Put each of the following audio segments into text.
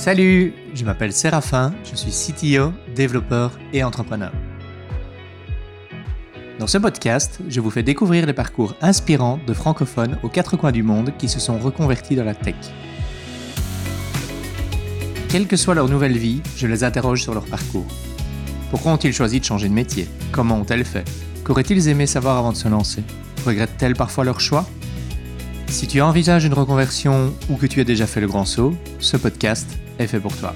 Salut, je m'appelle Séraphin, je suis CTO, développeur et entrepreneur. Dans ce podcast, je vous fais découvrir les parcours inspirants de francophones aux quatre coins du monde qui se sont reconvertis dans la tech. Quelle que soit leur nouvelle vie, je les interroge sur leur parcours. Pourquoi ont-ils choisi de changer de métier? Comment ont-elles fait? Qu'auraient-ils aimé savoir avant de se lancer? Regrettent-elles parfois leur choix? Si tu envisages une reconversion ou que tu as déjà fait le grand saut, ce podcast est fait pour toi.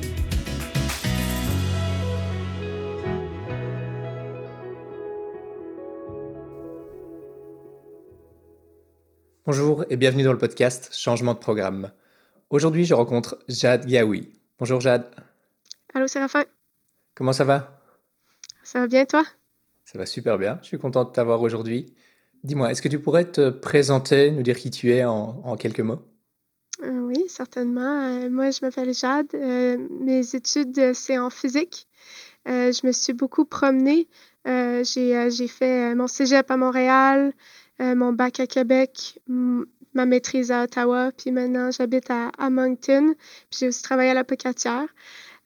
Bonjour et bienvenue dans le podcast Changement de programme. Aujourd'hui, je rencontre Jade Gaoui. Bonjour Jade. Allô Séraphin. Comment ça va? Ça va bien toi? Ça va super bien. Je suis content de t'avoir aujourd'hui. Dis-moi, est-ce que tu pourrais te présenter, nous dire qui tu es en, quelques mots? Certainement. Euh, moi, je m'appelle Jade. Euh, mes études, c'est en physique. je me suis beaucoup promenée. j'ai fait mon cégep à Montréal, mon bac à Québec, ma maîtrise à Ottawa, puis maintenant j'habite à, à Moncton. Puis j'ai aussi travaillé à la Pocatière.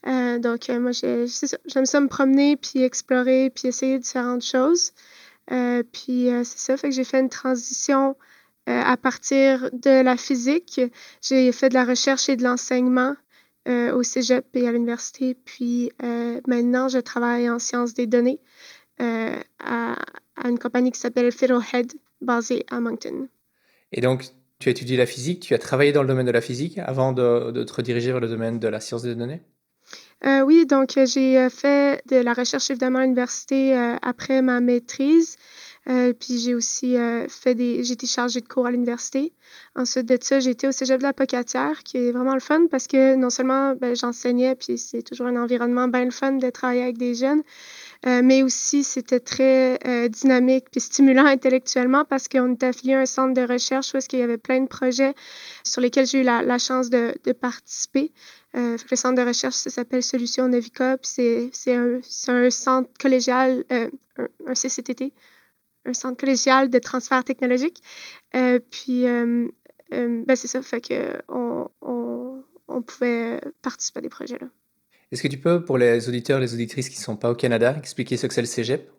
Euh, donc, euh, moi, j'aime ça me promener, puis explorer, puis essayer différentes choses. Euh, puis c'est ça, fait que j'ai fait une transition à partir de la physique. J'ai fait de la recherche et de l'enseignement au cégep et à l'université. Puis maintenant, je travaille en sciences des données à, à, une compagnie qui s'appelle Fiddlehead, basée à Moncton. Et donc, tu as étudié la physique, tu as travaillé dans le domaine de la physique avant de, te rediriger vers le domaine de la science des données? Euh, Oui, donc euh, j'ai euh, fait de la recherche évidemment à l'université après ma maîtrise. Puis j'ai aussi fait des. J'ai été chargée de cours à l'université. Ensuite de ça, j'ai été au cégep de la Pocatière, qui est vraiment le fun parce que non seulement ben, j'enseignais, puis c'est toujours un environnement bien le fun de travailler avec des jeunes, euh, mais aussi c'était très euh, dynamique puis stimulant intellectuellement parce qu'on était affilié à un centre de recherche où est-ce qu'il y avait plein de projets sur lesquels j'ai eu la, chance de, participer. Euh, le centre de recherche, ça s'appelle Solutions Novica, puis c'est un, centre collégial, un, CCTT, un centre collégial de transfert technologique. puis, ben c'est ça, fait que on, on, on pouvait participer à des projets là. Est-ce que tu peux, pour les auditeurs, les auditrices qui ne sont pas au Canada, expliquer ce que c'est le cégep?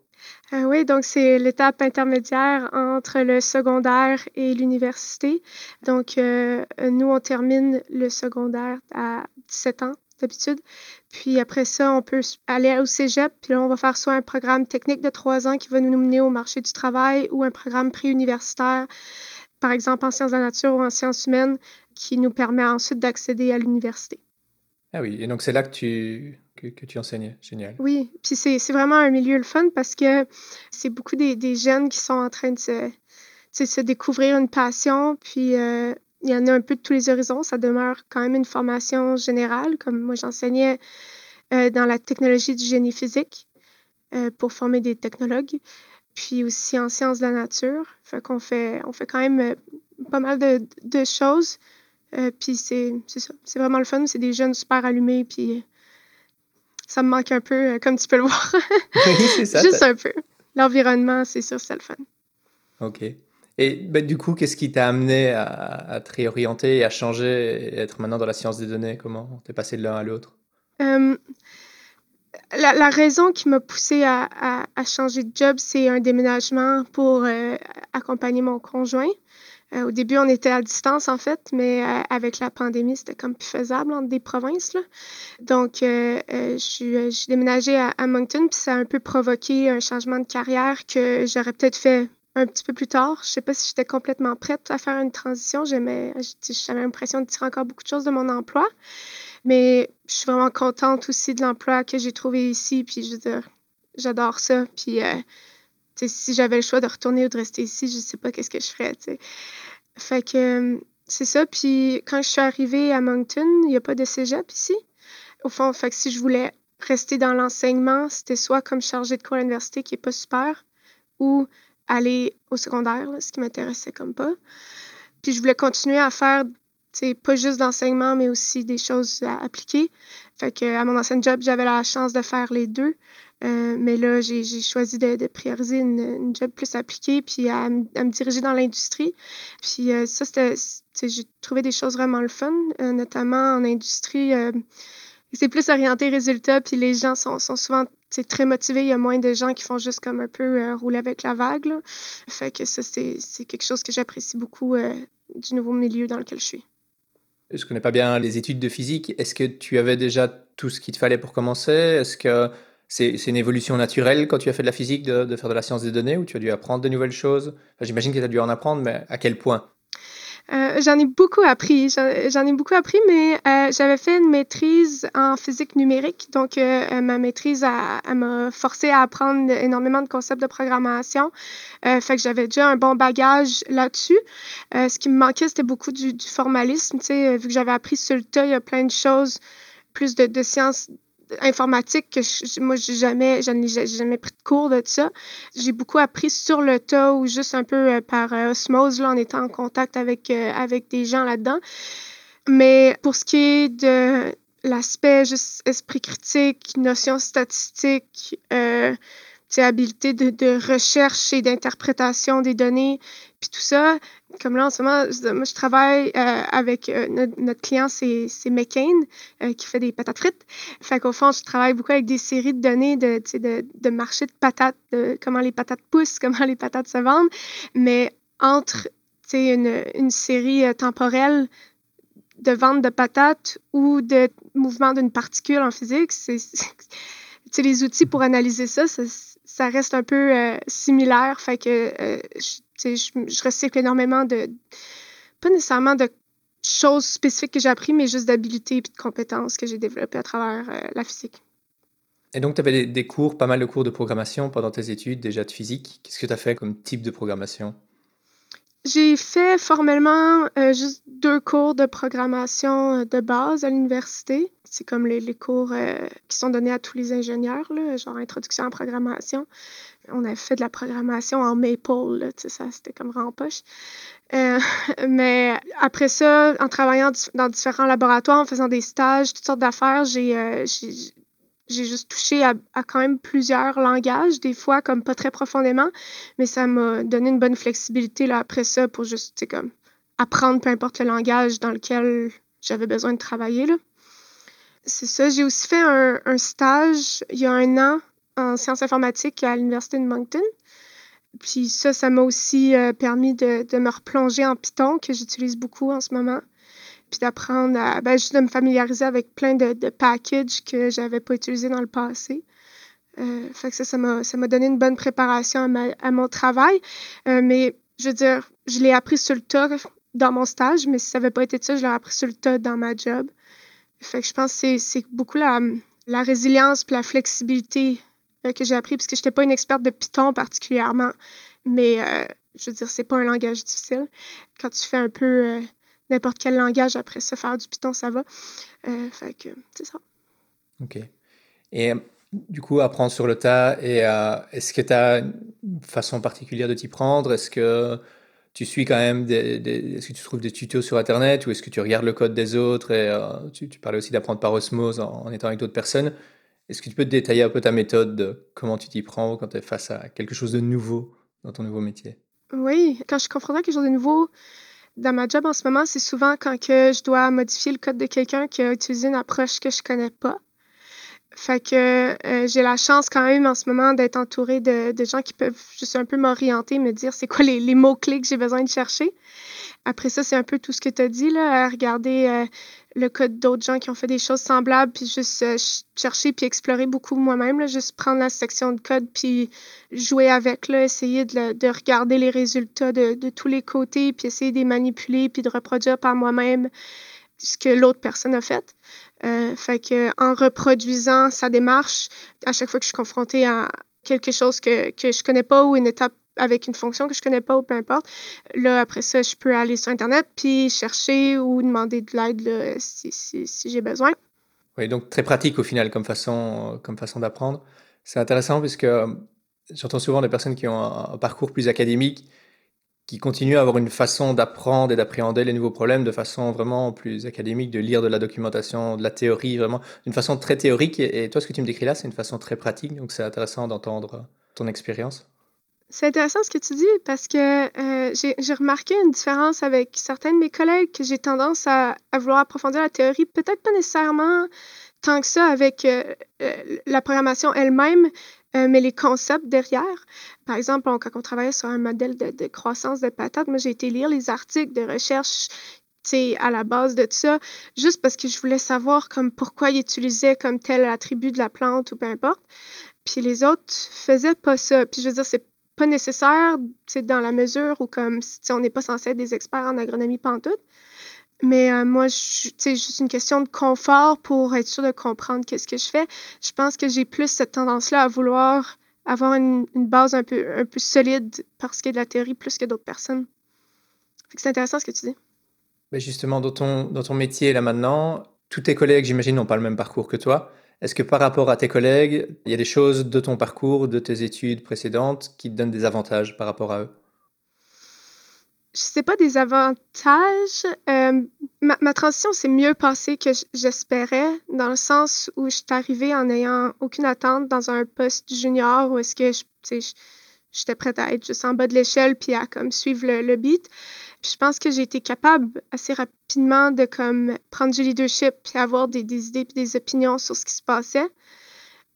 Euh, oui, donc c'est l'étape intermédiaire entre le secondaire et l'université. Donc, euh, nous, on termine le secondaire à 17 ans d'habitude. Puis après ça, on peut aller au cégep. Puis là, on va faire soit un programme technique de trois ans qui va nous mener au marché du travail ou un programme préuniversitaire, par exemple en sciences de la nature ou en sciences humaines, qui nous permet ensuite d'accéder à l'université. Ah oui, et donc c'est là que tu, que, tu enseignes. Génial. Oui, puis c'est vraiment un milieu le fun parce que c'est beaucoup des, des, jeunes qui sont en train de se, se découvrir une passion, puis euh, il y en a un peu de tous les horizons. Ça demeure quand même une formation générale, comme moi j'enseignais euh, dans la technologie du génie physique euh, pour former des technologues, puis aussi en sciences de la nature. Fait qu'on fait, on fait quand même pas mal de, de choses. Euh, puis c'est ça. C'est vraiment le fun. C'est des jeunes super allumés. Puis ça me manque un peu, euh, comme tu peux le voir. oui, c'est ça. Juste un peu. L'environnement, c'est sûr, c'est le fun. OK. Et ben, du coup, qu'est-ce qui t'a amené à, te réorienter et à changer et être maintenant dans la science des données? Comment t'es passé de l'un à l'autre? Euh, la, raison qui m'a poussé à, changer de job, c'est un déménagement pour accompagner mon conjoint. Euh, au début, on était à distance, en fait, mais euh, avec la pandémie, c'était comme plus faisable entre des provinces. Donc, euh, je, suis, déménagée à, à Moncton, puis ça a un peu provoqué un changement de carrière que j'aurais peut-être fait un petit peu plus tard. Je sais pas si j'étais complètement prête à faire une transition. J'avais l'impression de tirer encore beaucoup de choses de mon emploi. Mais je suis vraiment contente aussi de l'emploi que j'ai trouvé ici. Puis j'adore ça. Puis si j'avais le choix de retourner ou de rester ici, je sais pas qu'est-ce que je ferais. Fait que c'est ça. Puis quand je suis arrivée à Moncton, il n'y a pas de cégep ici. Au fond, fait que si je voulais rester dans l'enseignement, c'était soit comme chargée de cours à l'université, qui est pas super, ou aller au secondaire, ce qui m'intéressait comme pas. Puis je voulais continuer à faire, pas juste d'enseignement, mais aussi des choses à appliquer. Fait que à mon ancien job, j'avais la chance de faire les deux. Euh, mais là, j'ai choisi de, prioriser une, job plus appliquée, puis à, me diriger dans l'industrie. Puis euh, ça, c'était j'ai trouvé des choses vraiment le fun, notamment en industrie. C'est plus orienté résultat, puis les gens sont, sont souvent très motivés. Il y a moins de gens qui font juste comme un peu rouler avec la vague. Fait que ça, c'est quelque chose que j'apprécie beaucoup du nouveau milieu dans lequel je suis. Je connais pas bien les études de physique. Est-ce que tu avais déjà tout ce qu'il te fallait pour commencer? Est-ce que c'est une évolution naturelle quand tu as fait de la physique de, faire de la science des données ou tu as dû apprendre de nouvelles choses? J'imagine que tu as dû en apprendre, mais à quel point? Euh, j'en ai beaucoup appris. J'en ai beaucoup appris, mais euh, j'avais fait une maîtrise en physique numérique. Donc, euh, ma maîtrise m'a forcé à apprendre énormément de concepts de programmation. fait que j'avais déjà un bon bagage là-dessus. ce qui me manquait, c'était beaucoup du, formalisme. vu que j'avais appris sur le tas, il y a plein de choses, plus de, de sciences informatique que je, moi j'ai jamais j'en ai jamais pris de cours de ça. J'ai beaucoup appris sur le tas ou juste un peu euh, par euh, osmose là en étant en contact avec euh, avec des gens là-dedans. Mais pour ce qui est de l'aspect juste esprit critique notion statistique habilité de, de recherche et d'interprétation des données puis tout ça comme là, en ce moment, je, moi, je travaille euh, avec euh, notre, client, c'est McCain, euh, qui fait des patates frites. Fait qu'au fond, je travaille beaucoup avec des séries de données de, de, de marché de patates, de comment les patates poussent, comment les patates se vendent. Mais entre une, une série temporelle de vente de patates ou de mouvement d'une particule en physique, c'est les outils pour analyser ça, ça, ça reste un peu similaire. Fait que je, je, recycle énormément de, pas nécessairement de choses spécifiques que j'ai appris, mais juste d'habilités et de compétences que j'ai développées à travers euh, la physique. Et donc, tu avais des, cours, pas mal de cours de programmation pendant tes études déjà de physique. Qu'est-ce que tu as fait comme type de programmation? J'ai fait formellement euh, juste deux cours de programmation euh, de base à l'université. C'est comme les, les cours qui sont donnés à tous les ingénieurs, genre introduction en programmation on avait fait de la programmation en Maple, là, ça, c'était comme vraiment poche. Euh, mais après ça, en travaillant dans différents laboratoires, en faisant des stages, toutes sortes d'affaires, j'ai euh, j'ai juste touché à, quand même plusieurs langages, des fois comme pas très profondément, mais ça m'a donné une bonne flexibilité là, après ça pour juste comme apprendre peu importe le langage dans lequel j'avais besoin de travailler. C'est ça. J'ai aussi fait un, stage il y a un an en sciences informatiques à l'Université de Moncton. Puis ça, ça m'a aussi euh, permis de, de, me replonger en Python, que j'utilise beaucoup en ce moment. Puis d'apprendre à, ben, juste de me familiariser avec plein de, packages que j'avais pas utilisés dans le passé. Euh, fait que ça, ça m'a donné une bonne préparation à, mon travail. Euh, mais je veux dire, je l'ai appris sur le tas dans mon stage, mais si ça n'avait pas été ça, je l'aurais appris sur le tas dans ma job. Fait que je pense que c'est beaucoup la, la résilience et la flexibilité euh, que j'ai appris, parce que je n'étais pas une experte de Python particulièrement, mais je veux dire, c'est pas un langage difficile. Quand tu fais un peu n'importe quel langage, après ça, faire du Python, ça va. fait que c'est ça. OK. Et du coup, apprendre sur le tas, et est-ce que tu as une façon particulière de t'y prendre? Est-ce que tu suis quand même des, est-ce que tu trouves des tutos sur internet ou est-ce que tu regardes le code des autres et tu, tu, parlais aussi d'apprendre par osmose en étant avec d'autres personnes? Est-ce que tu peux te détailler un peu ta méthode de comment tu t'y prends quand tu es face à quelque chose de nouveau dans ton nouveau métier? Oui, quand je suis confrontée à quelque chose de nouveau dans ma job en ce moment, c'est souvent quand que je dois modifier le code de quelqu'un qui a utilisé une approche que je connais pas. Fait que euh, j'ai la chance quand même en ce moment d'être entourée de, de, gens qui peuvent juste un peu m'orienter, me dire c'est quoi les, mots-clés que j'ai besoin de chercher. Après ça, c'est un peu tout ce que tu as dit, là, à regarder euh, le code d'autres gens qui ont fait des choses semblables, puis juste euh, chercher puis explorer beaucoup moi-même, juste prendre la section de code puis jouer avec, là, essayer de, de regarder les résultats de, de, tous les côtés, puis essayer de les manipuler puis de reproduire par moi-même ce que l'autre personne a fait. Euh, fait que en reproduisant sa démarche, à chaque fois que je suis confrontée à quelque chose que, que je connais pas ou une étape avec une fonction que je connais pas ou peu importe. Là, après ça, je peux aller sur Internet puis chercher ou demander de l'aide si, si, si j'ai besoin. Oui, donc très pratique au final comme façon, comme façon d'apprendre. C'est intéressant puisque euh, j'entends souvent des personnes qui ont un, parcours plus académique qui continuent à avoir une façon d'apprendre et d'appréhender les nouveaux problèmes de façon vraiment plus académique, de lire de la documentation, de la théorie, vraiment d'une façon très théorique. Et, et toi, ce que tu me décris là, c'est une façon très pratique. Donc c'est intéressant d'entendre ton expérience. C'est intéressant ce que tu dis parce que euh, j'ai remarqué une différence avec certains de mes collègues que j'ai tendance à, vouloir approfondir la théorie, peut-être pas nécessairement tant que ça avec euh, euh, la programmation elle-même, mais les concepts derrière. Par exemple, quand on travaillait sur un modèle de, de croissance de patates, moi j'ai été lire les articles de recherche à la base de tout ça, juste parce que je voulais savoir comme pourquoi ils utilisaient comme tel attribut de la plante ou peu importe. Puis les autres faisaient pas ça. Puis je veux dire, c'est pas nécessaire, dans la mesure où comme on n'est pas censé être des experts en agronomie pantoute. Mais euh, moi, c'est juste une question de confort pour être sûr de comprendre qu'est-ce que je fais. Je pense que j'ai plus cette tendance-là à vouloir avoir une, base un peu, un peu solide parce qu'il y a de la théorie plus que d'autres personnes. c'est intéressant ce que tu dis. Mais justement, dans ton, dans ton métier là maintenant, tous tes collègues, j'imagine, n'ont pas le même parcours que toi. Est-ce que par rapport à tes collègues, il y a des choses de ton parcours, de tes études précédentes, qui te donnent des avantages par rapport à eux? Je sais pas des avantages. Euh, ma, ma, transition s'est mieux passée que j'espérais, dans le sens où je suis arrivée en n'ayant aucune attente dans un poste junior où est-ce que je, j'étais prête à être juste en bas de l'échelle puis à comme suivre le, le beat je pense que j'ai été capable assez rapidement de comme prendre du leadership puis avoir des, des idées puis des opinions sur ce qui se passait.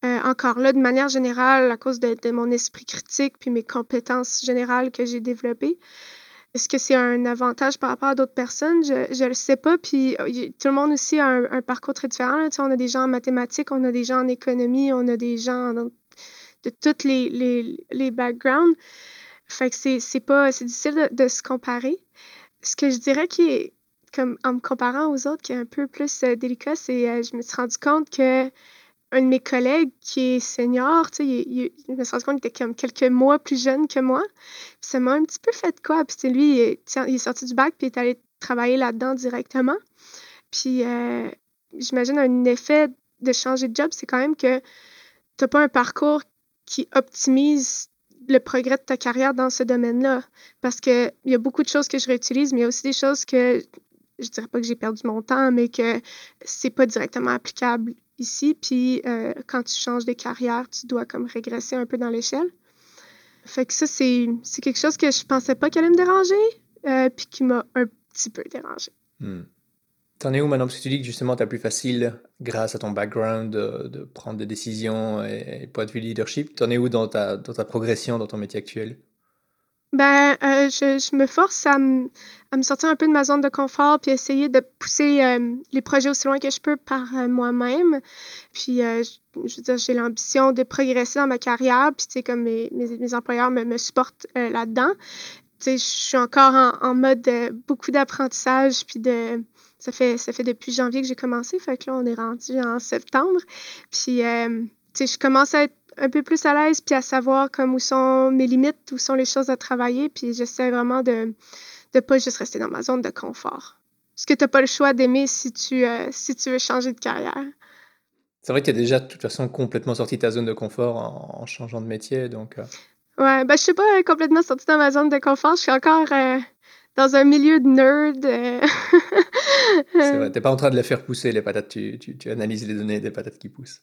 Euh, encore là, de manière générale, à cause de, de, mon esprit critique puis mes compétences générales que j'ai développées. Est-ce que c'est un avantage par rapport à d'autres personnes? Je ne le sais pas. Puis euh, tout le monde aussi a un, parcours très différent. Tu sais, on a des gens en mathématiques, on a des gens en économie, on a des gens de tous les, les, les backgrounds. Fait que c'est pas c'est difficile de, se comparer. Ce que je dirais qui est comme en me comparant aux autres qui est un peu plus euh, délicat, c'est euh, je me suis rendu compte que un de mes collègues qui est senior, tu sais, je me suis rendu compte qu'il était comme quelques mois plus jeune que moi. Puis ça m'a un petit peu fait quoi. Puis lui, il est, il sorti du bac puis il est allé travailler là-dedans directement. Puis euh, j'imagine un effet de changer de job, c'est quand même que tu n'as pas un parcours qui optimise le progrès de ta carrière dans ce domaine-là. Parce qu'il y a beaucoup de choses que je réutilise, mais il y a aussi des choses que je dirais pas que j'ai perdu mon temps, mais que c'est pas directement applicable ici. Puis euh, quand tu changes de carrière, tu dois comme régresser un peu dans l'échelle. Fait que ça, c'est quelque chose que je pensais pas qu'elle allait me déranger, euh, puis qui m'a un petit peu dérangé. Hmm. T'en es où maintenant? Parce que tu dis que justement, tu as plus facile, grâce à ton background, de, prendre des décisions et, point de vue leadership. T'en es où dans ta, dans ta progression dans ton métier actuel? Ben, euh, je, me force à, me sortir un peu de ma zone de confort puis essayer de pousser euh, les projets aussi loin que je peux par euh, moi-même. Puis, je, j'ai l'ambition de progresser dans ma carrière. Puis, tu sais, comme mes, mes, employeurs me, me supportent là-dedans. Tu sais, je suis encore en, en mode beaucoup d'apprentissage puis de ça fait, ça fait depuis janvier que j'ai commencé, fait que là, on est rendu en septembre. Puis, euh, tu sais, je commence à être un peu plus à l'aise, puis à savoir comme où sont mes limites, où sont les choses à travailler, puis j'essaie vraiment de ne pas juste rester dans ma zone de confort. Parce que tu n'as pas le choix d'aimer si, tu euh, si tu veux changer de carrière? C'est vrai que tu es déjà de toute façon complètement sorti de ta zone de confort en, changeant de métier, donc... Euh. Ouais, ben je suis pas complètement sortie de ma zone de confort, je suis encore dans un milieu de nerd. Euh. c'est vrai, t'es pas en train de les faire pousser, les patates, tu, tu, tu analyses les données des patates qui poussent.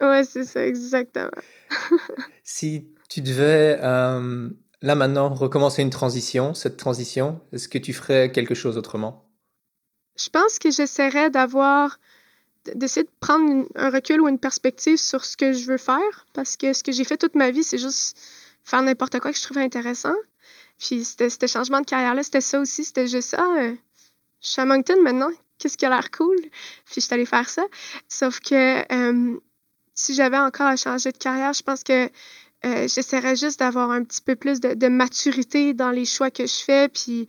Ouais, c'est ça, exactement. si tu devais, euh, là maintenant, recommencer une transition, cette transition, est-ce que tu ferais quelque chose autrement? Je pense que j'essaierais d'avoir, d'essayer de prendre un recul ou une perspective sur ce que je veux faire, parce que ce que j'ai fait toute ma vie, c'est juste faire n'importe quoi que je trouvais intéressant. Puis ce changement de carrière-là, c'était ça aussi. C'était juste ça. Euh, je suis à Moncton maintenant. Qu'est-ce qui a l'air cool? Puis je suis allée faire ça. Sauf que euh, si j'avais encore à changer de carrière, je pense que euh, j'essaierais juste d'avoir un petit peu plus de, maturité dans les choix que je fais. Puis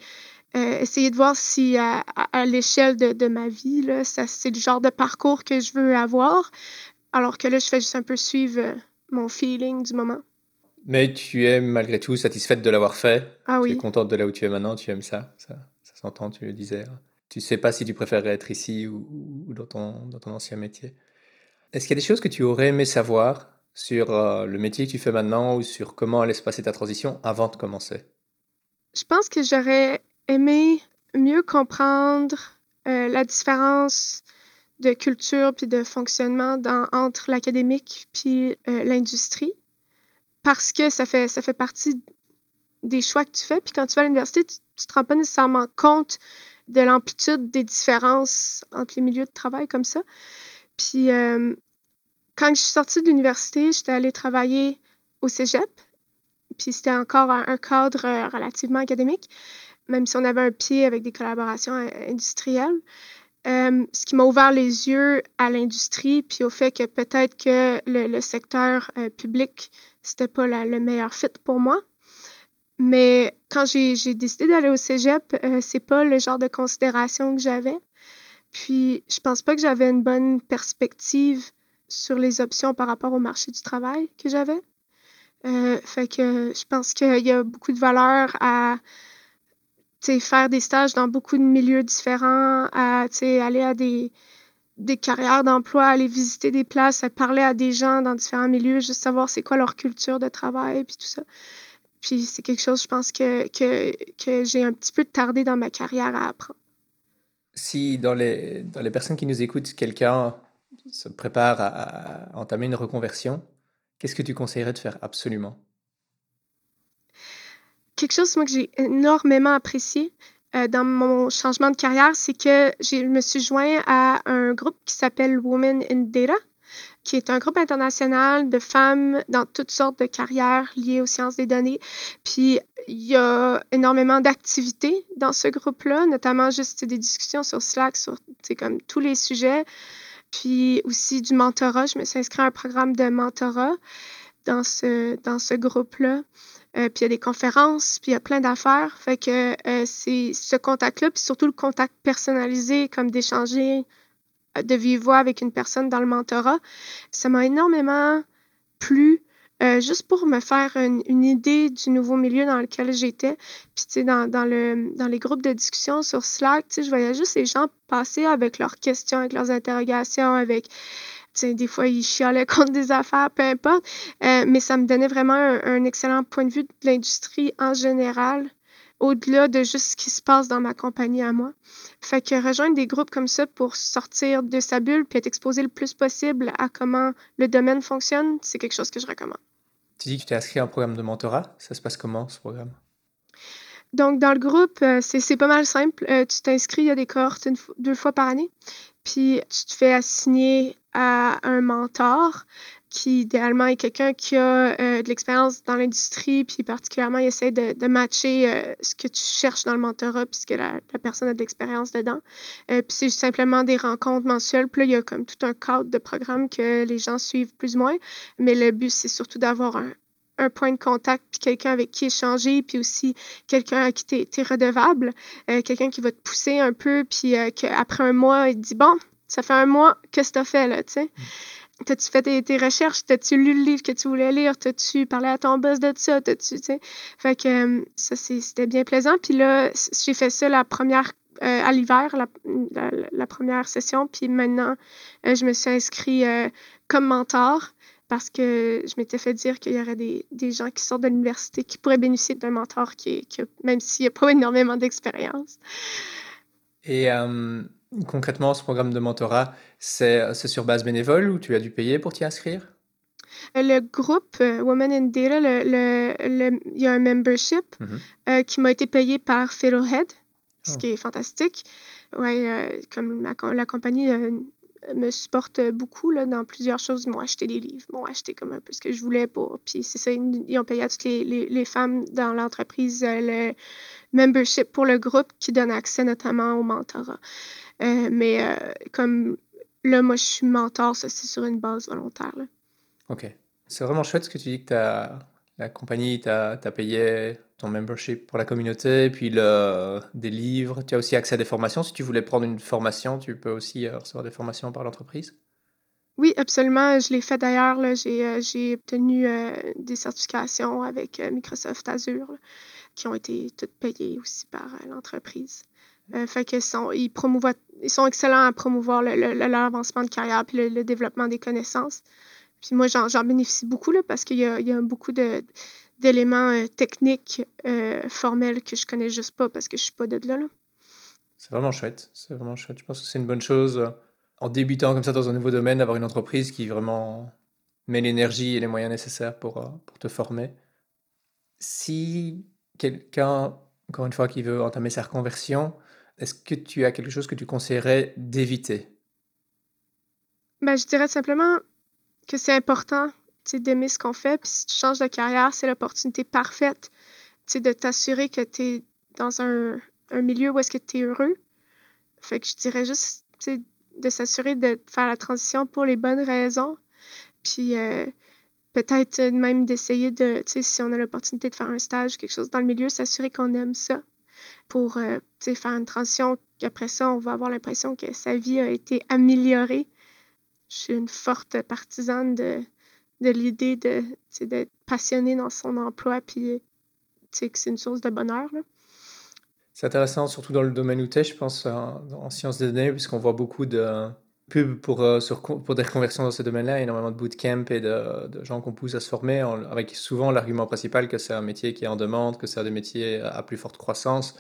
essayer de voir si à, l'échelle de, de, ma vie, là, c'est le genre de parcours que je veux avoir. Alors que là, je fais juste un peu suivre mon feeling du moment. Mais tu es malgré tout satisfaite de l'avoir fait. Ah oui. Tu es contente de là où tu es maintenant, tu aimes ça. Ça, ça s'entend, tu le disais. Tu sais pas si tu préférerais être ici ou, dans, ton, dans ton ancien métier. Est-ce qu'il y a des choses que tu aurais aimé savoir sur euh, le métier que tu fais maintenant ou sur comment allait se passer ta transition avant de commencer? Je pense que j'aurais aimé mieux comprendre euh, la différence de culture puis de fonctionnement dans, entre l'académique puis euh, l'industrie parce que ça fait, ça fait partie des choix que tu fais. Puis quand tu vas à l'université, tu ne te rends pas nécessairement compte de l'amplitude des différences entre les milieux de travail comme ça. Puis euh, quand je suis sortie de l'université, j'étais allée travailler au cégep. Puis c'était encore un, cadre euh, relativement académique, même si on avait un pied avec des collaborations euh, ce qui m'a ouvert les yeux à l'industrie, puis au fait que peut-être que le, secteur public, c'était pas le meilleur fit pour moi. Mais quand j'ai décidé d'aller au cégep, euh, c'est pas le genre de considération que j'avais. Puis, je pense pas que j'avais une bonne perspective sur les options par rapport au marché du travail que j'avais. Euh, fait que je pense qu'il y a beaucoup de valeur à faire des stages dans beaucoup de milieux différents, à aller à des, des carrières d'emploi, aller visiter des places, parler à des gens dans différents milieux, juste savoir c'est quoi leur culture de travail, puis tout ça. Puis c'est quelque chose, je pense, que, que, j'ai un petit peu tardé dans ma carrière à apprendre. Si dans les, dans les personnes qui nous écoutent, quelqu'un se prépare à, entamer une reconversion, qu'est-ce que tu conseillerais de faire absolument? Quelque chose moi, que j'ai énormément apprécié euh, dans mon changement de carrière, c'est que je me suis joint à un groupe qui s'appelle Women in Data qui est un groupe international de femmes dans toutes sortes de carrières liées aux sciences des données. Puis il y a énormément d'activités dans ce groupe-là, notamment juste des discussions sur Slack sur comme tous les sujets. Puis aussi du mentorat. Je me suis inscrite à un programme de mentorat dans ce, dans ce groupe-là. Euh, puis il y a des conférences, puis il y a plein d'affaires. Fait que euh, c'est ce contact-là, puis surtout le contact personnalisé, comme d'échanger de vive voix avec une personne dans le mentorat. Ça m'a énormément plu. Euh, juste pour me faire une, idée du nouveau milieu dans lequel j'étais. Puis, tu sais, dans, dans, le, dans les groupes de discussion sur Slack, tu sais, je voyais juste les gens passer avec leurs questions, avec leurs interrogations, avec, des fois, ils chialaient contre des affaires, peu importe. Euh, mais ça me donnait vraiment un, excellent point de vue de l'industrie en général au-delà de juste ce qui se passe dans ma compagnie à moi. Fait que rejoindre des groupes comme ça pour sortir de sa bulle puis être exposé le plus possible à comment le domaine fonctionne, c'est quelque chose que je recommande. Tu dis que tu t'es inscrit à un programme de mentorat. Ça se passe comment, ce programme? Donc, dans le groupe, euh, c'est pas mal simple. Euh, tu t'inscris, il y a des cohortes deux fois par année. Puis, tu te fais assigner à un mentor qui idéalement est quelqu'un qui a euh, de l'expérience dans l'industrie, puis particulièrement il essaie de, matcher ce que tu cherches dans le mentorat, puisque la, la personne a de l'expérience dedans. Puis c'est simplement des rencontres mensuelles. Puis là, il y a comme tout un cadre de programme que les gens suivent plus ou moins. Mais le but, c'est surtout d'avoir un, un point de contact, puis quelqu'un avec qui échanger, puis aussi quelqu'un à qui tu es, redevable, quelqu'un qui va te pousser un peu, puis qu'après un mois, il te dit Bon, ça fait un mois, qu'est-ce que tu as fait là, tu sais? Mm. T'as-tu fait tes, recherches? T'as-tu lu le livre que tu voulais lire? T'as-tu parlé à ton boss de ça? T'as-tu, tu Fait que euh, ça, c'était bien plaisant. Puis là, j'ai fait ça la première, euh, à l'hiver, la, première session. Puis maintenant, euh, je me suis inscrite comme mentor parce que je m'étais fait dire qu'il y aurait des, gens qui sortent de l'université qui pourraient bénéficier d'un mentor qui, qui même s'il n'y a pas énormément d'expérience. Et Concrètement, ce programme de mentorat, c'est sur base bénévole ou tu as dû payer pour t'y inscrire? Le groupe euh, Women in Data, il y a un membership mhm. euh, qui m'a été payé par Fiddlehead, ce oh. qui est fantastique. Ouais, euh, comme la, compagnie me supporte beaucoup là, dans plusieurs choses. Ils m'ont acheté des livres, m'ont acheté comme un peu ce que je voulais pour. Puis c'est ça, ils, ont payé à toutes les, les femmes dans l'entreprise le membership pour le groupe qui donne accès notamment au mentorat. Euh, mais euh, comme là, moi, je suis mentor, ça, c'est sur une base volontaire. OK. C'est vraiment chouette ce que tu dis que la compagnie t'a payé ton membership pour la communauté, puis le, des livres. Tu as aussi accès à des formations. Si tu voulais prendre une formation, tu peux aussi euh, recevoir des formations par l'entreprise. Oui, absolument. Je l'ai fait d'ailleurs. J'ai obtenu des certifications avec Microsoft Azure qui ont été toutes payées aussi par l'entreprise. Euh, fait sont, ils, sont excellents à promouvoir l'avancement de carrière et le, développement des connaissances. Puis moi, j'en bénéficie beaucoup là, parce qu'il y y a, beaucoup d'éléments euh, techniques euh, formels que je connais juste pas parce que je suis pas de là. là. C'est vraiment chouette. C'est vraiment chouette. Je pense que c'est une bonne chose en débutant comme ça dans un nouveau domaine d'avoir une entreprise qui vraiment met l'énergie et les moyens nécessaires pour, pour te former. Si quelqu'un, encore une fois, qui veut entamer sa reconversion, est-ce que tu as quelque chose que tu conseillerais d'éviter? Ben, je dirais simplement que c'est important d'aimer ce qu'on fait. Puis si tu changes de carrière, c'est l'opportunité parfaite de t'assurer que tu es dans un, un, milieu où est-ce que tu es heureux. Fait que je dirais juste de s'assurer de faire la transition pour les bonnes raisons. Puis euh, peut-être même d'essayer de, si on a l'opportunité de faire un stage, quelque chose dans le milieu, s'assurer qu'on aime ça pour euh, faire une transition qu'après ça, on va avoir l'impression que sa vie a été améliorée. Je suis une forte partisane de, de l'idée de, d'être passionné dans son emploi, puis que c'est une source de bonheur. C'est intéressant, surtout dans le domaine où tu es, je pense, en, sciences des données, puisqu'on voit beaucoup de pubs pour, euh, sur, pour des reconversions dans ce domaine-là, énormément de bootcamp et de, de gens qu'on pousse à se former, avec souvent l'argument principal que c'est un métier qui est en demande, que c'est un des métiers à plus forte croissance.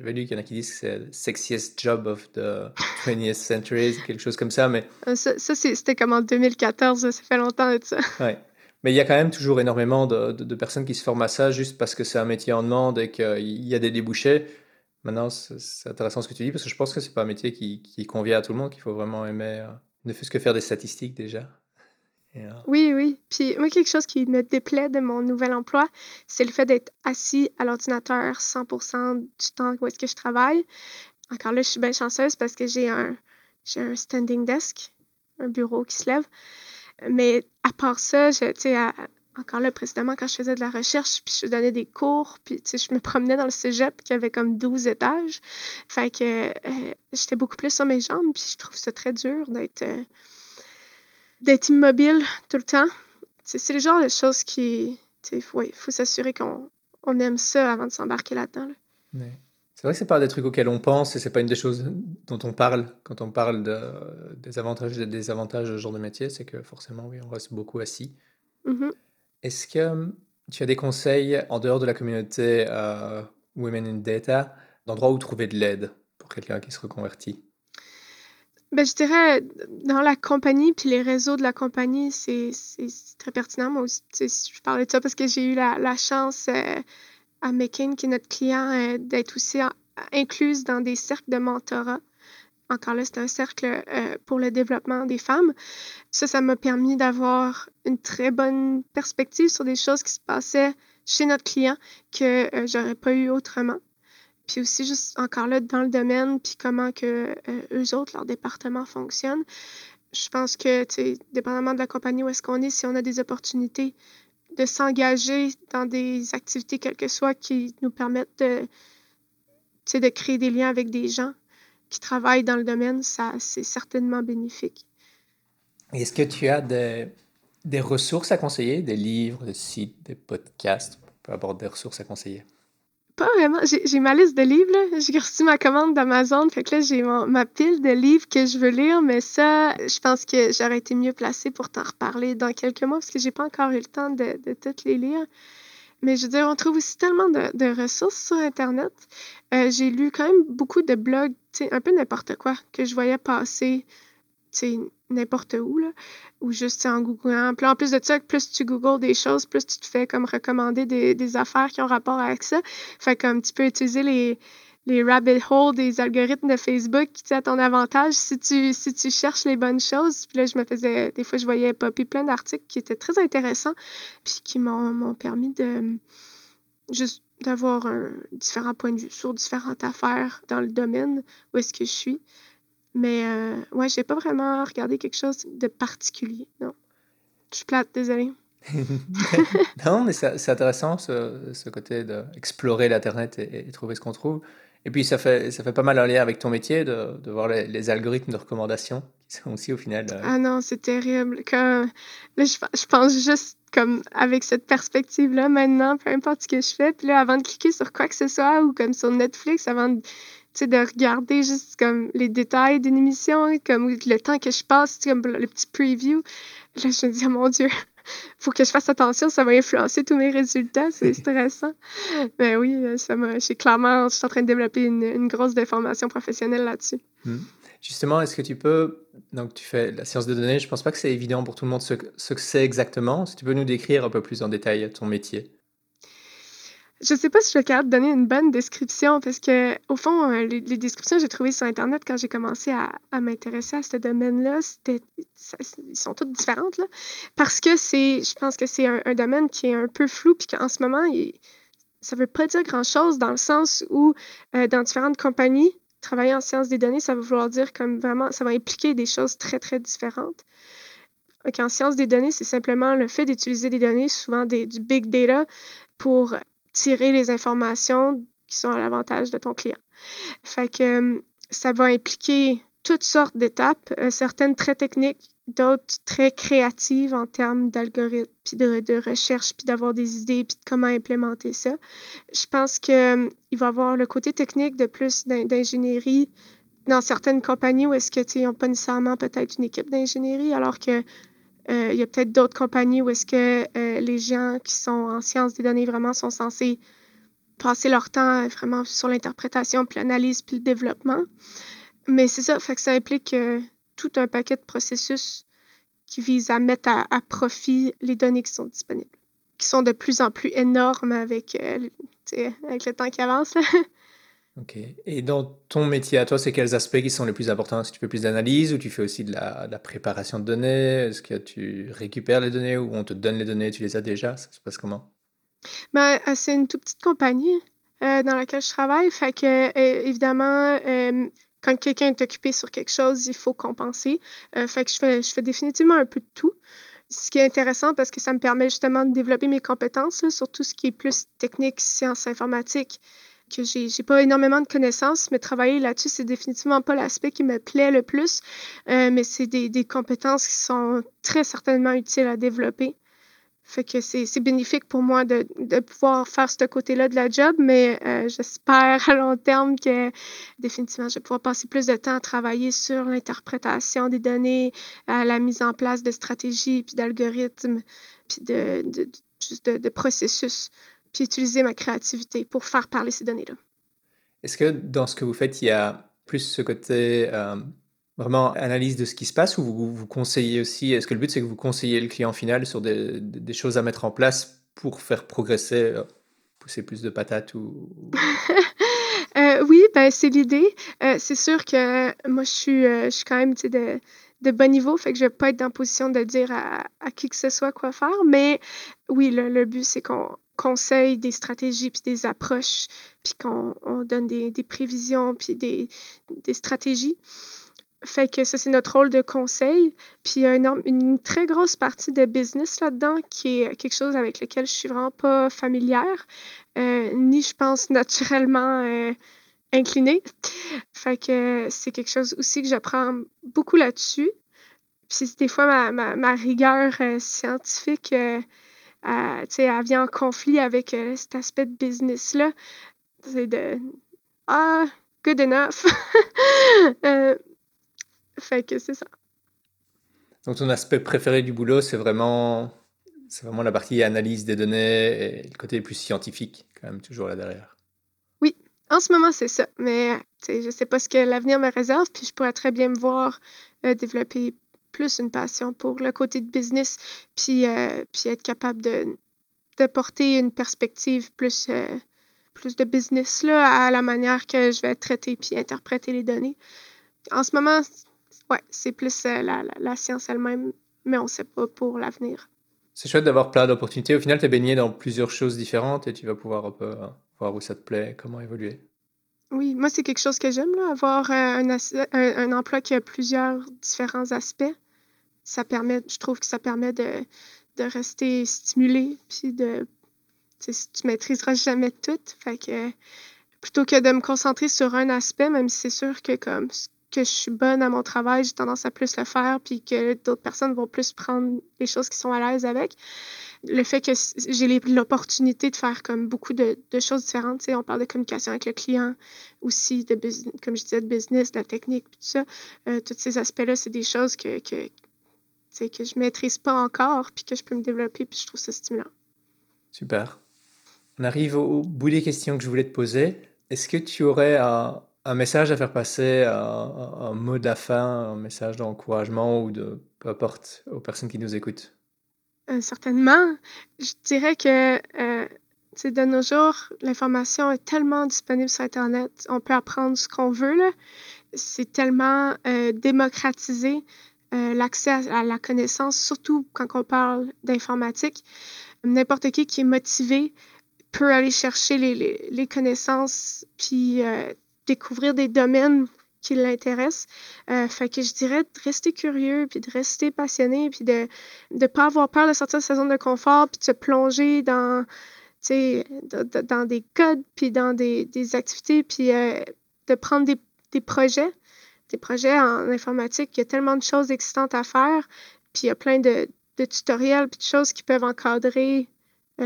J'avais lu qu'il y en a qui disent que c'est le sexiest job of the 20th century, quelque chose comme ça. Mais... Euh, ça, ça c'était comme en 2014, ça fait longtemps de ça. Ouais. Mais il y a quand même toujours énormément de, de, personnes qui se forment à ça juste parce que c'est un métier en demande et qu'il y a des débouchés. Maintenant, c'est intéressant ce que tu dis parce que je pense que c'est pas un métier qui, qui, convient à tout le monde, qu'il faut vraiment aimer, euh, ne fût-ce que faire des statistiques déjà. Euh, oui, oui. Puis moi, quelque chose qui me déplaît de mon nouvel emploi, c'est le fait d'être assis à l'ordinateur 100% du temps où est-ce que je travaille. Encore là, je suis bien chanceuse parce que j'ai un, j'ai un standing desk, un bureau qui se lève. Mais à part ça, tu sais, encore là, précédemment, quand je faisais de la recherche, puis je donnais des cours, puis tu sais, je me promenais dans le cégep qui avait comme 12 étages. Fait que euh, j'étais beaucoup plus sur mes jambes, puis je trouve ça très dur d'être euh, d'être immobile tout le temps. C'est le genre de choses qui. Il faut, faut s'assurer qu'on on aime ça avant de s'embarquer là-dedans. C'est vrai que c'est pas des trucs auxquels on pense et c'est pas une des choses dont on parle quand on parle de, des avantages et des désavantages de ce genre de métier, c'est que forcément, oui, on reste beaucoup assis. Mm-hmm. Est-ce que hum, tu as des conseils en dehors de la communauté euh, Women in Data, d'endroits où trouver de l'aide pour quelqu'un qui se reconvertit? Ben, je dirais, dans la compagnie, puis les réseaux de la compagnie, c'est très pertinent. Moi aussi, je parlais de ça parce que j'ai eu la, la chance euh, à Mekin, qui est notre client, euh, d'être aussi incluse dans des cercles de mentorat. Encore là, c'est un cercle euh, pour le développement des femmes. Ça, ça m'a permis d'avoir une très bonne perspective sur des choses qui se passaient chez notre client que j'aurais pas eu autrement puis aussi juste encore là dans le domaine, puis comment que euh, eux autres, leur département fonctionne. Je pense que, tu dépendamment de la compagnie où est-ce qu'on est, si on a des opportunités de s'engager dans des activités, quelles que soient, qui nous permettent de, de créer des liens avec des gens qui travaillent dans le domaine, ça, c'est certainement bénéfique. Est-ce que tu as des ressources à conseiller, des livres, des sites, des podcasts, peu importe des ressources à conseiller? Pas vraiment. J'ai ma liste de livres. J'ai reçu ma commande d'Amazon. Fait que là, j'ai ma pile de livres que je veux lire, mais ça, je pense que j'aurais été mieux placée pour t'en reparler dans quelques mois parce que j'ai pas encore eu le temps de, de toutes les lire. Mais je veux dire, on trouve aussi tellement de, de ressources sur Internet. Euh, j'ai lu quand même beaucoup de blogs, un peu n'importe quoi que je voyais passer n'importe où, là, ou juste en googlant. Puis en plus de ça, plus tu googles des choses, plus tu te fais comme recommander des, des affaires qui ont rapport avec ça. Fait comme tu peux utiliser les, les rabbit holes des algorithmes de Facebook qui à ton avantage si tu, si tu cherches les bonnes choses. Puis là, je me faisais, des fois, je voyais popper plein d'articles qui étaient très intéressants, puis qui m'ont permis de juste d'avoir un différent point de vue sur différentes affaires dans le domaine où est-ce que je suis. Mais euh, ouais, j'ai pas vraiment regardé quelque chose de particulier, non. Je suis plate, désolée. non, mais c'est intéressant ce, ce côté d'explorer l'Internet et, et, trouver ce qu'on trouve. Et puis ça fait, ça fait pas mal un lien avec ton métier de, de voir les, les, algorithmes de recommandation qui sont aussi au final. Euh, ah non, c'est terrible. Quand, là, je, je, pense juste comme avec cette perspective-là maintenant, peu importe ce que je fais, puis là, avant de cliquer sur quoi que ce soit ou comme sur Netflix, avant de sais, de regarder juste comme les détails d'une émission, comme le temps que je passe, comme le petit preview. Là, je me dis, oh mon Dieu, faut que je fasse attention, ça va influencer tous mes résultats, c'est stressant. Mais oui, ça m'a, j'ai clairement, je suis en train de développer une, une grosse déformation professionnelle là-dessus. Hmm. Justement, est-ce que tu peux, donc tu fais la science de données, je pense pas que c'est évident pour tout le monde ce, ce que c'est exactement. Si tu peux nous décrire un peu plus en détail ton métier? Je sais pas si je suis capable de donner une bonne description parce que, au fond, euh, les, descriptions que j'ai trouvées sur Internet quand j'ai commencé à, m'intéresser à ce domaine-là, c'était, ils sont toutes différentes, là, parce que c'est, je pense que c'est un, domaine qui est un peu flou, puis qu'en ce moment, il, ça veut pas dire grand-chose dans le sens où, euh, dans différentes compagnies, travailler en sciences des données, ça va vouloir dire comme vraiment, ça va impliquer des choses très, très différentes. En sciences des données, c'est simplement le fait d'utiliser des données, souvent des, du big data, pour tirer les informations qui sont à l'avantage de ton client. Fait que euh, ça va impliquer toutes sortes d'étapes, euh, certaines très techniques, d'autres très créatives en termes d'algorithmes, de, de, recherche, puis d'avoir des idées, puis de comment implémenter ça. Je pense qu'il euh, va y avoir le côté technique de plus d'ingénierie dans certaines compagnies où est-ce que n'ont pas nécessairement peut-être une équipe d'ingénierie, alors que il y a peut-être d'autres compagnies où est-ce que les gens qui sont en sciences des données vraiment sont censés passer leur temps vraiment sur l'interprétation, puis l'analyse, puis le développement. Mais c'est ça, fait que ça implique euh, tout un paquet de processus qui visent à mettre à, profit les données qui sont disponibles, qui sont de plus en plus énormes avec, euh, avec le temps qui avance. Ok. Et dans ton métier à toi, c'est quels aspects qui sont les plus importants? Que tu fais plus d'analyse ou tu fais aussi de la, préparation de données? Est-ce que tu récupères les données ou on te donne les données tu les as déjà? Ça se passe comment? Ben, euh, c'est une toute petite compagnie euh, dans laquelle je travaille. Fait que, euh, évidemment, quand quelqu'un est occupé sur quelque chose, il faut compenser. fait que je fais, définitivement un peu de tout. Ce qui est intéressant parce que ça me permet justement de développer mes compétences sur tout ce qui est plus technique, sciences informatiques que j'ai n'ai pas énormément de connaissances, mais travailler là-dessus, c'est définitivement pas l'aspect qui me plaît le plus. Euh, mais c'est des, compétences qui sont très certainement utiles à développer. Fait que c'est bénéfique pour moi de, de, pouvoir faire ce côté-là de la job, mais euh, j'espère à long terme que définitivement je vais pouvoir passer plus de temps à travailler sur l'interprétation des données, à la mise en place de stratégies, puis d'algorithmes, puis de, de, de processus puis utiliser ma créativité pour faire parler ces données-là. Est-ce que dans ce que vous faites, il y a plus ce côté euh, vraiment analyse de ce qui se passe ou vous, vous conseillez aussi, est-ce que le but c'est que vous conseillez le client final sur des, des choses à mettre en place pour faire progresser, euh, pousser plus de patates ou... euh, oui, ben, c'est l'idée. C'est sûr que moi je suis, je suis quand même de, de bon niveau, fait que je vais pas être dans la position de dire à, à qui que ce soit quoi faire, mais oui, le, le but c'est qu'on conseille des stratégies puis des approches, puis qu'on on donne des, prévisions puis des, des, stratégies. Fait que ça, c'est notre rôle de conseil. Puis il y a une, très grosse partie de business là-dedans qui est quelque chose avec lequel je suis vraiment pas familière, euh, ni je pense naturellement euh, inclinée. Fait que c'est quelque chose aussi que j'apprends beaucoup là-dessus. Puis des fois, ma, rigueur euh, scientifique elle, elle vient en conflit avec euh, cet aspect de business-là. C'est de Ah, good enough. euh, fait que c'est ça. Donc ton aspect préféré du boulot, c'est vraiment, c'est vraiment la partie analyse des données et le côté plus scientifique, quand même, toujours là derrière. Oui, en ce moment, c'est ça. Mais je ne sais pas ce que l'avenir me réserve, puis je pourrais très bien me voir euh, développer plus une passion pour le côté de business, puis, euh, puis être capable de, de porter une perspective plus, euh, plus de business là, à la manière que je vais traiter puis interpréter les données. En ce moment, ouais, c'est plus euh, la, la, science elle-même, mais on ne sait pas pour l'avenir. C'est chouette d'avoir plein d'opportunités. Au final, tu es baigné dans plusieurs choses différentes et tu vas pouvoir un peu voir où ça te plaît, comment évoluer. Oui, moi, c'est quelque chose que j'aime, avoir un, un, emploi qui a plusieurs différents aspects. Ça permet, je trouve que ça permet de, de rester stimulé, puis de. Tu maîtriseras jamais tout. Fait que plutôt que de me concentrer sur un aspect, même si c'est sûr que comme que je suis bonne à mon travail, j'ai tendance à plus le faire, puis que d'autres personnes vont plus prendre les choses qui sont à l'aise avec le fait que j'ai l'opportunité de faire comme beaucoup de, choses différentes. on parle de communication avec le client, aussi de comme je disais, de business, de la technique, tout ça. Euh, tous ces aspects-là, c'est des choses que, que, que je maîtrise pas encore, puis que je peux me développer, puis je trouve ça stimulant. Super. On arrive au bout des questions que je voulais te poser. Est-ce que tu aurais un, message à faire passer, un, mot de un message d'encouragement ou de peu importe aux personnes qui nous écoutent? Certainement. Je dirais que euh, de nos jours, l'information est tellement disponible sur Internet. On peut apprendre ce qu'on veut. C'est tellement euh, démocratisé euh, l'accès à, la connaissance, surtout quand on parle d'informatique. N'importe qui qui est motivé peut aller chercher les, connaissances puis euh, découvrir des domaines qui l'intéressent. Euh, fait que je dirais de rester curieux, puis de rester passionné, puis de ne pas avoir peur de sortir de sa zone de confort, puis de se plonger dans, dans des codes, puis dans des, des activités, puis euh, de prendre des, des, projets, des projets en informatique. Il y a tellement de choses excitantes à faire, puis il y a plein de, de tutoriels, puis de choses qui peuvent encadrer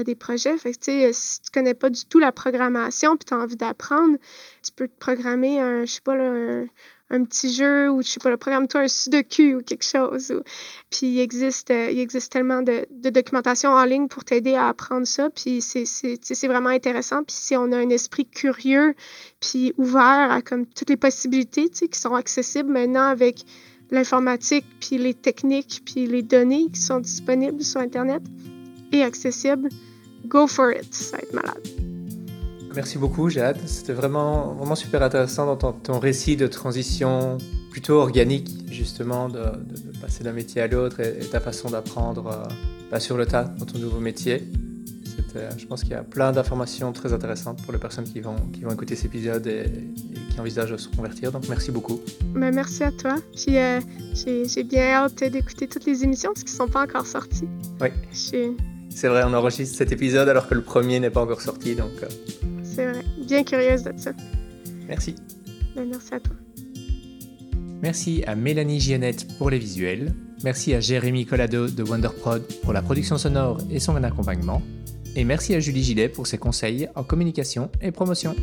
des projets. Fait que, euh, si tu connais pas du tout la programmation puis tu as envie d'apprendre, tu peux te programmer un, je sais pas, un, un, petit jeu ou, je sais pas, le programme-toi un sudoku ou quelque chose. Puis il existe, euh, il existe tellement de, de, documentation en ligne pour t'aider à apprendre ça. Puis c'est vraiment intéressant. Puis si on a un esprit curieux puis ouvert à comme toutes les possibilités qui sont accessibles maintenant avec l'informatique, puis les techniques, puis les données qui sont disponibles sur Internet, accessible, go for it, ça va être malade. Merci beaucoup, Jade. C'était vraiment, vraiment super intéressant d'entendre ton récit de transition plutôt organique, justement, de, passer d'un métier à l'autre et, ta façon d'apprendre euh, bah, sur le tas dans ton nouveau métier. Je pense qu'il y a plein d'informations très intéressantes pour les personnes qui vont, qui vont écouter cet épisode et, qui envisagent de se convertir. Donc, merci beaucoup. Mais ben, merci à toi. Puis, euh, j'ai bien hâte d'écouter toutes les émissions parce qu'elles ne sont pas encore sorties. Oui. C'est vrai, on enregistre cet épisode alors que le premier n'est pas encore sorti, donc. Euh. C'est vrai. Bien curieuse de ça. Merci. Ben, merci à toi. Merci à Mélanie Giannette pour les visuels. Merci à Jérémy Collado de Wonderprod pour la production sonore et son accompagnement. Et merci à Julie Gillet pour ses conseils en communication et promotion.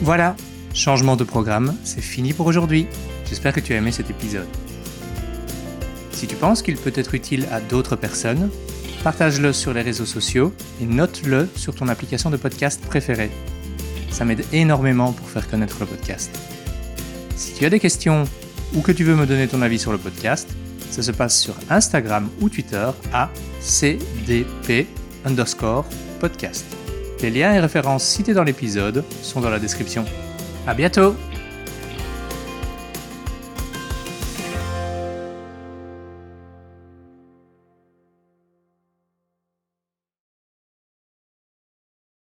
Voilà, changement de programme, c'est fini pour aujourd'hui. J'espère que tu as aimé cet épisode. Si tu penses qu'il peut être utile à d'autres personnes, partage-le sur les réseaux sociaux et note-le sur ton application de podcast préférée. Ça m'aide énormément pour faire connaître le podcast. Si tu as des questions ou que tu veux me donner ton avis sur le podcast, ça se passe sur Instagram ou Twitter à cdp underscore podcast. Les liens et références cités dans l'épisode sont dans la description. À bientôt!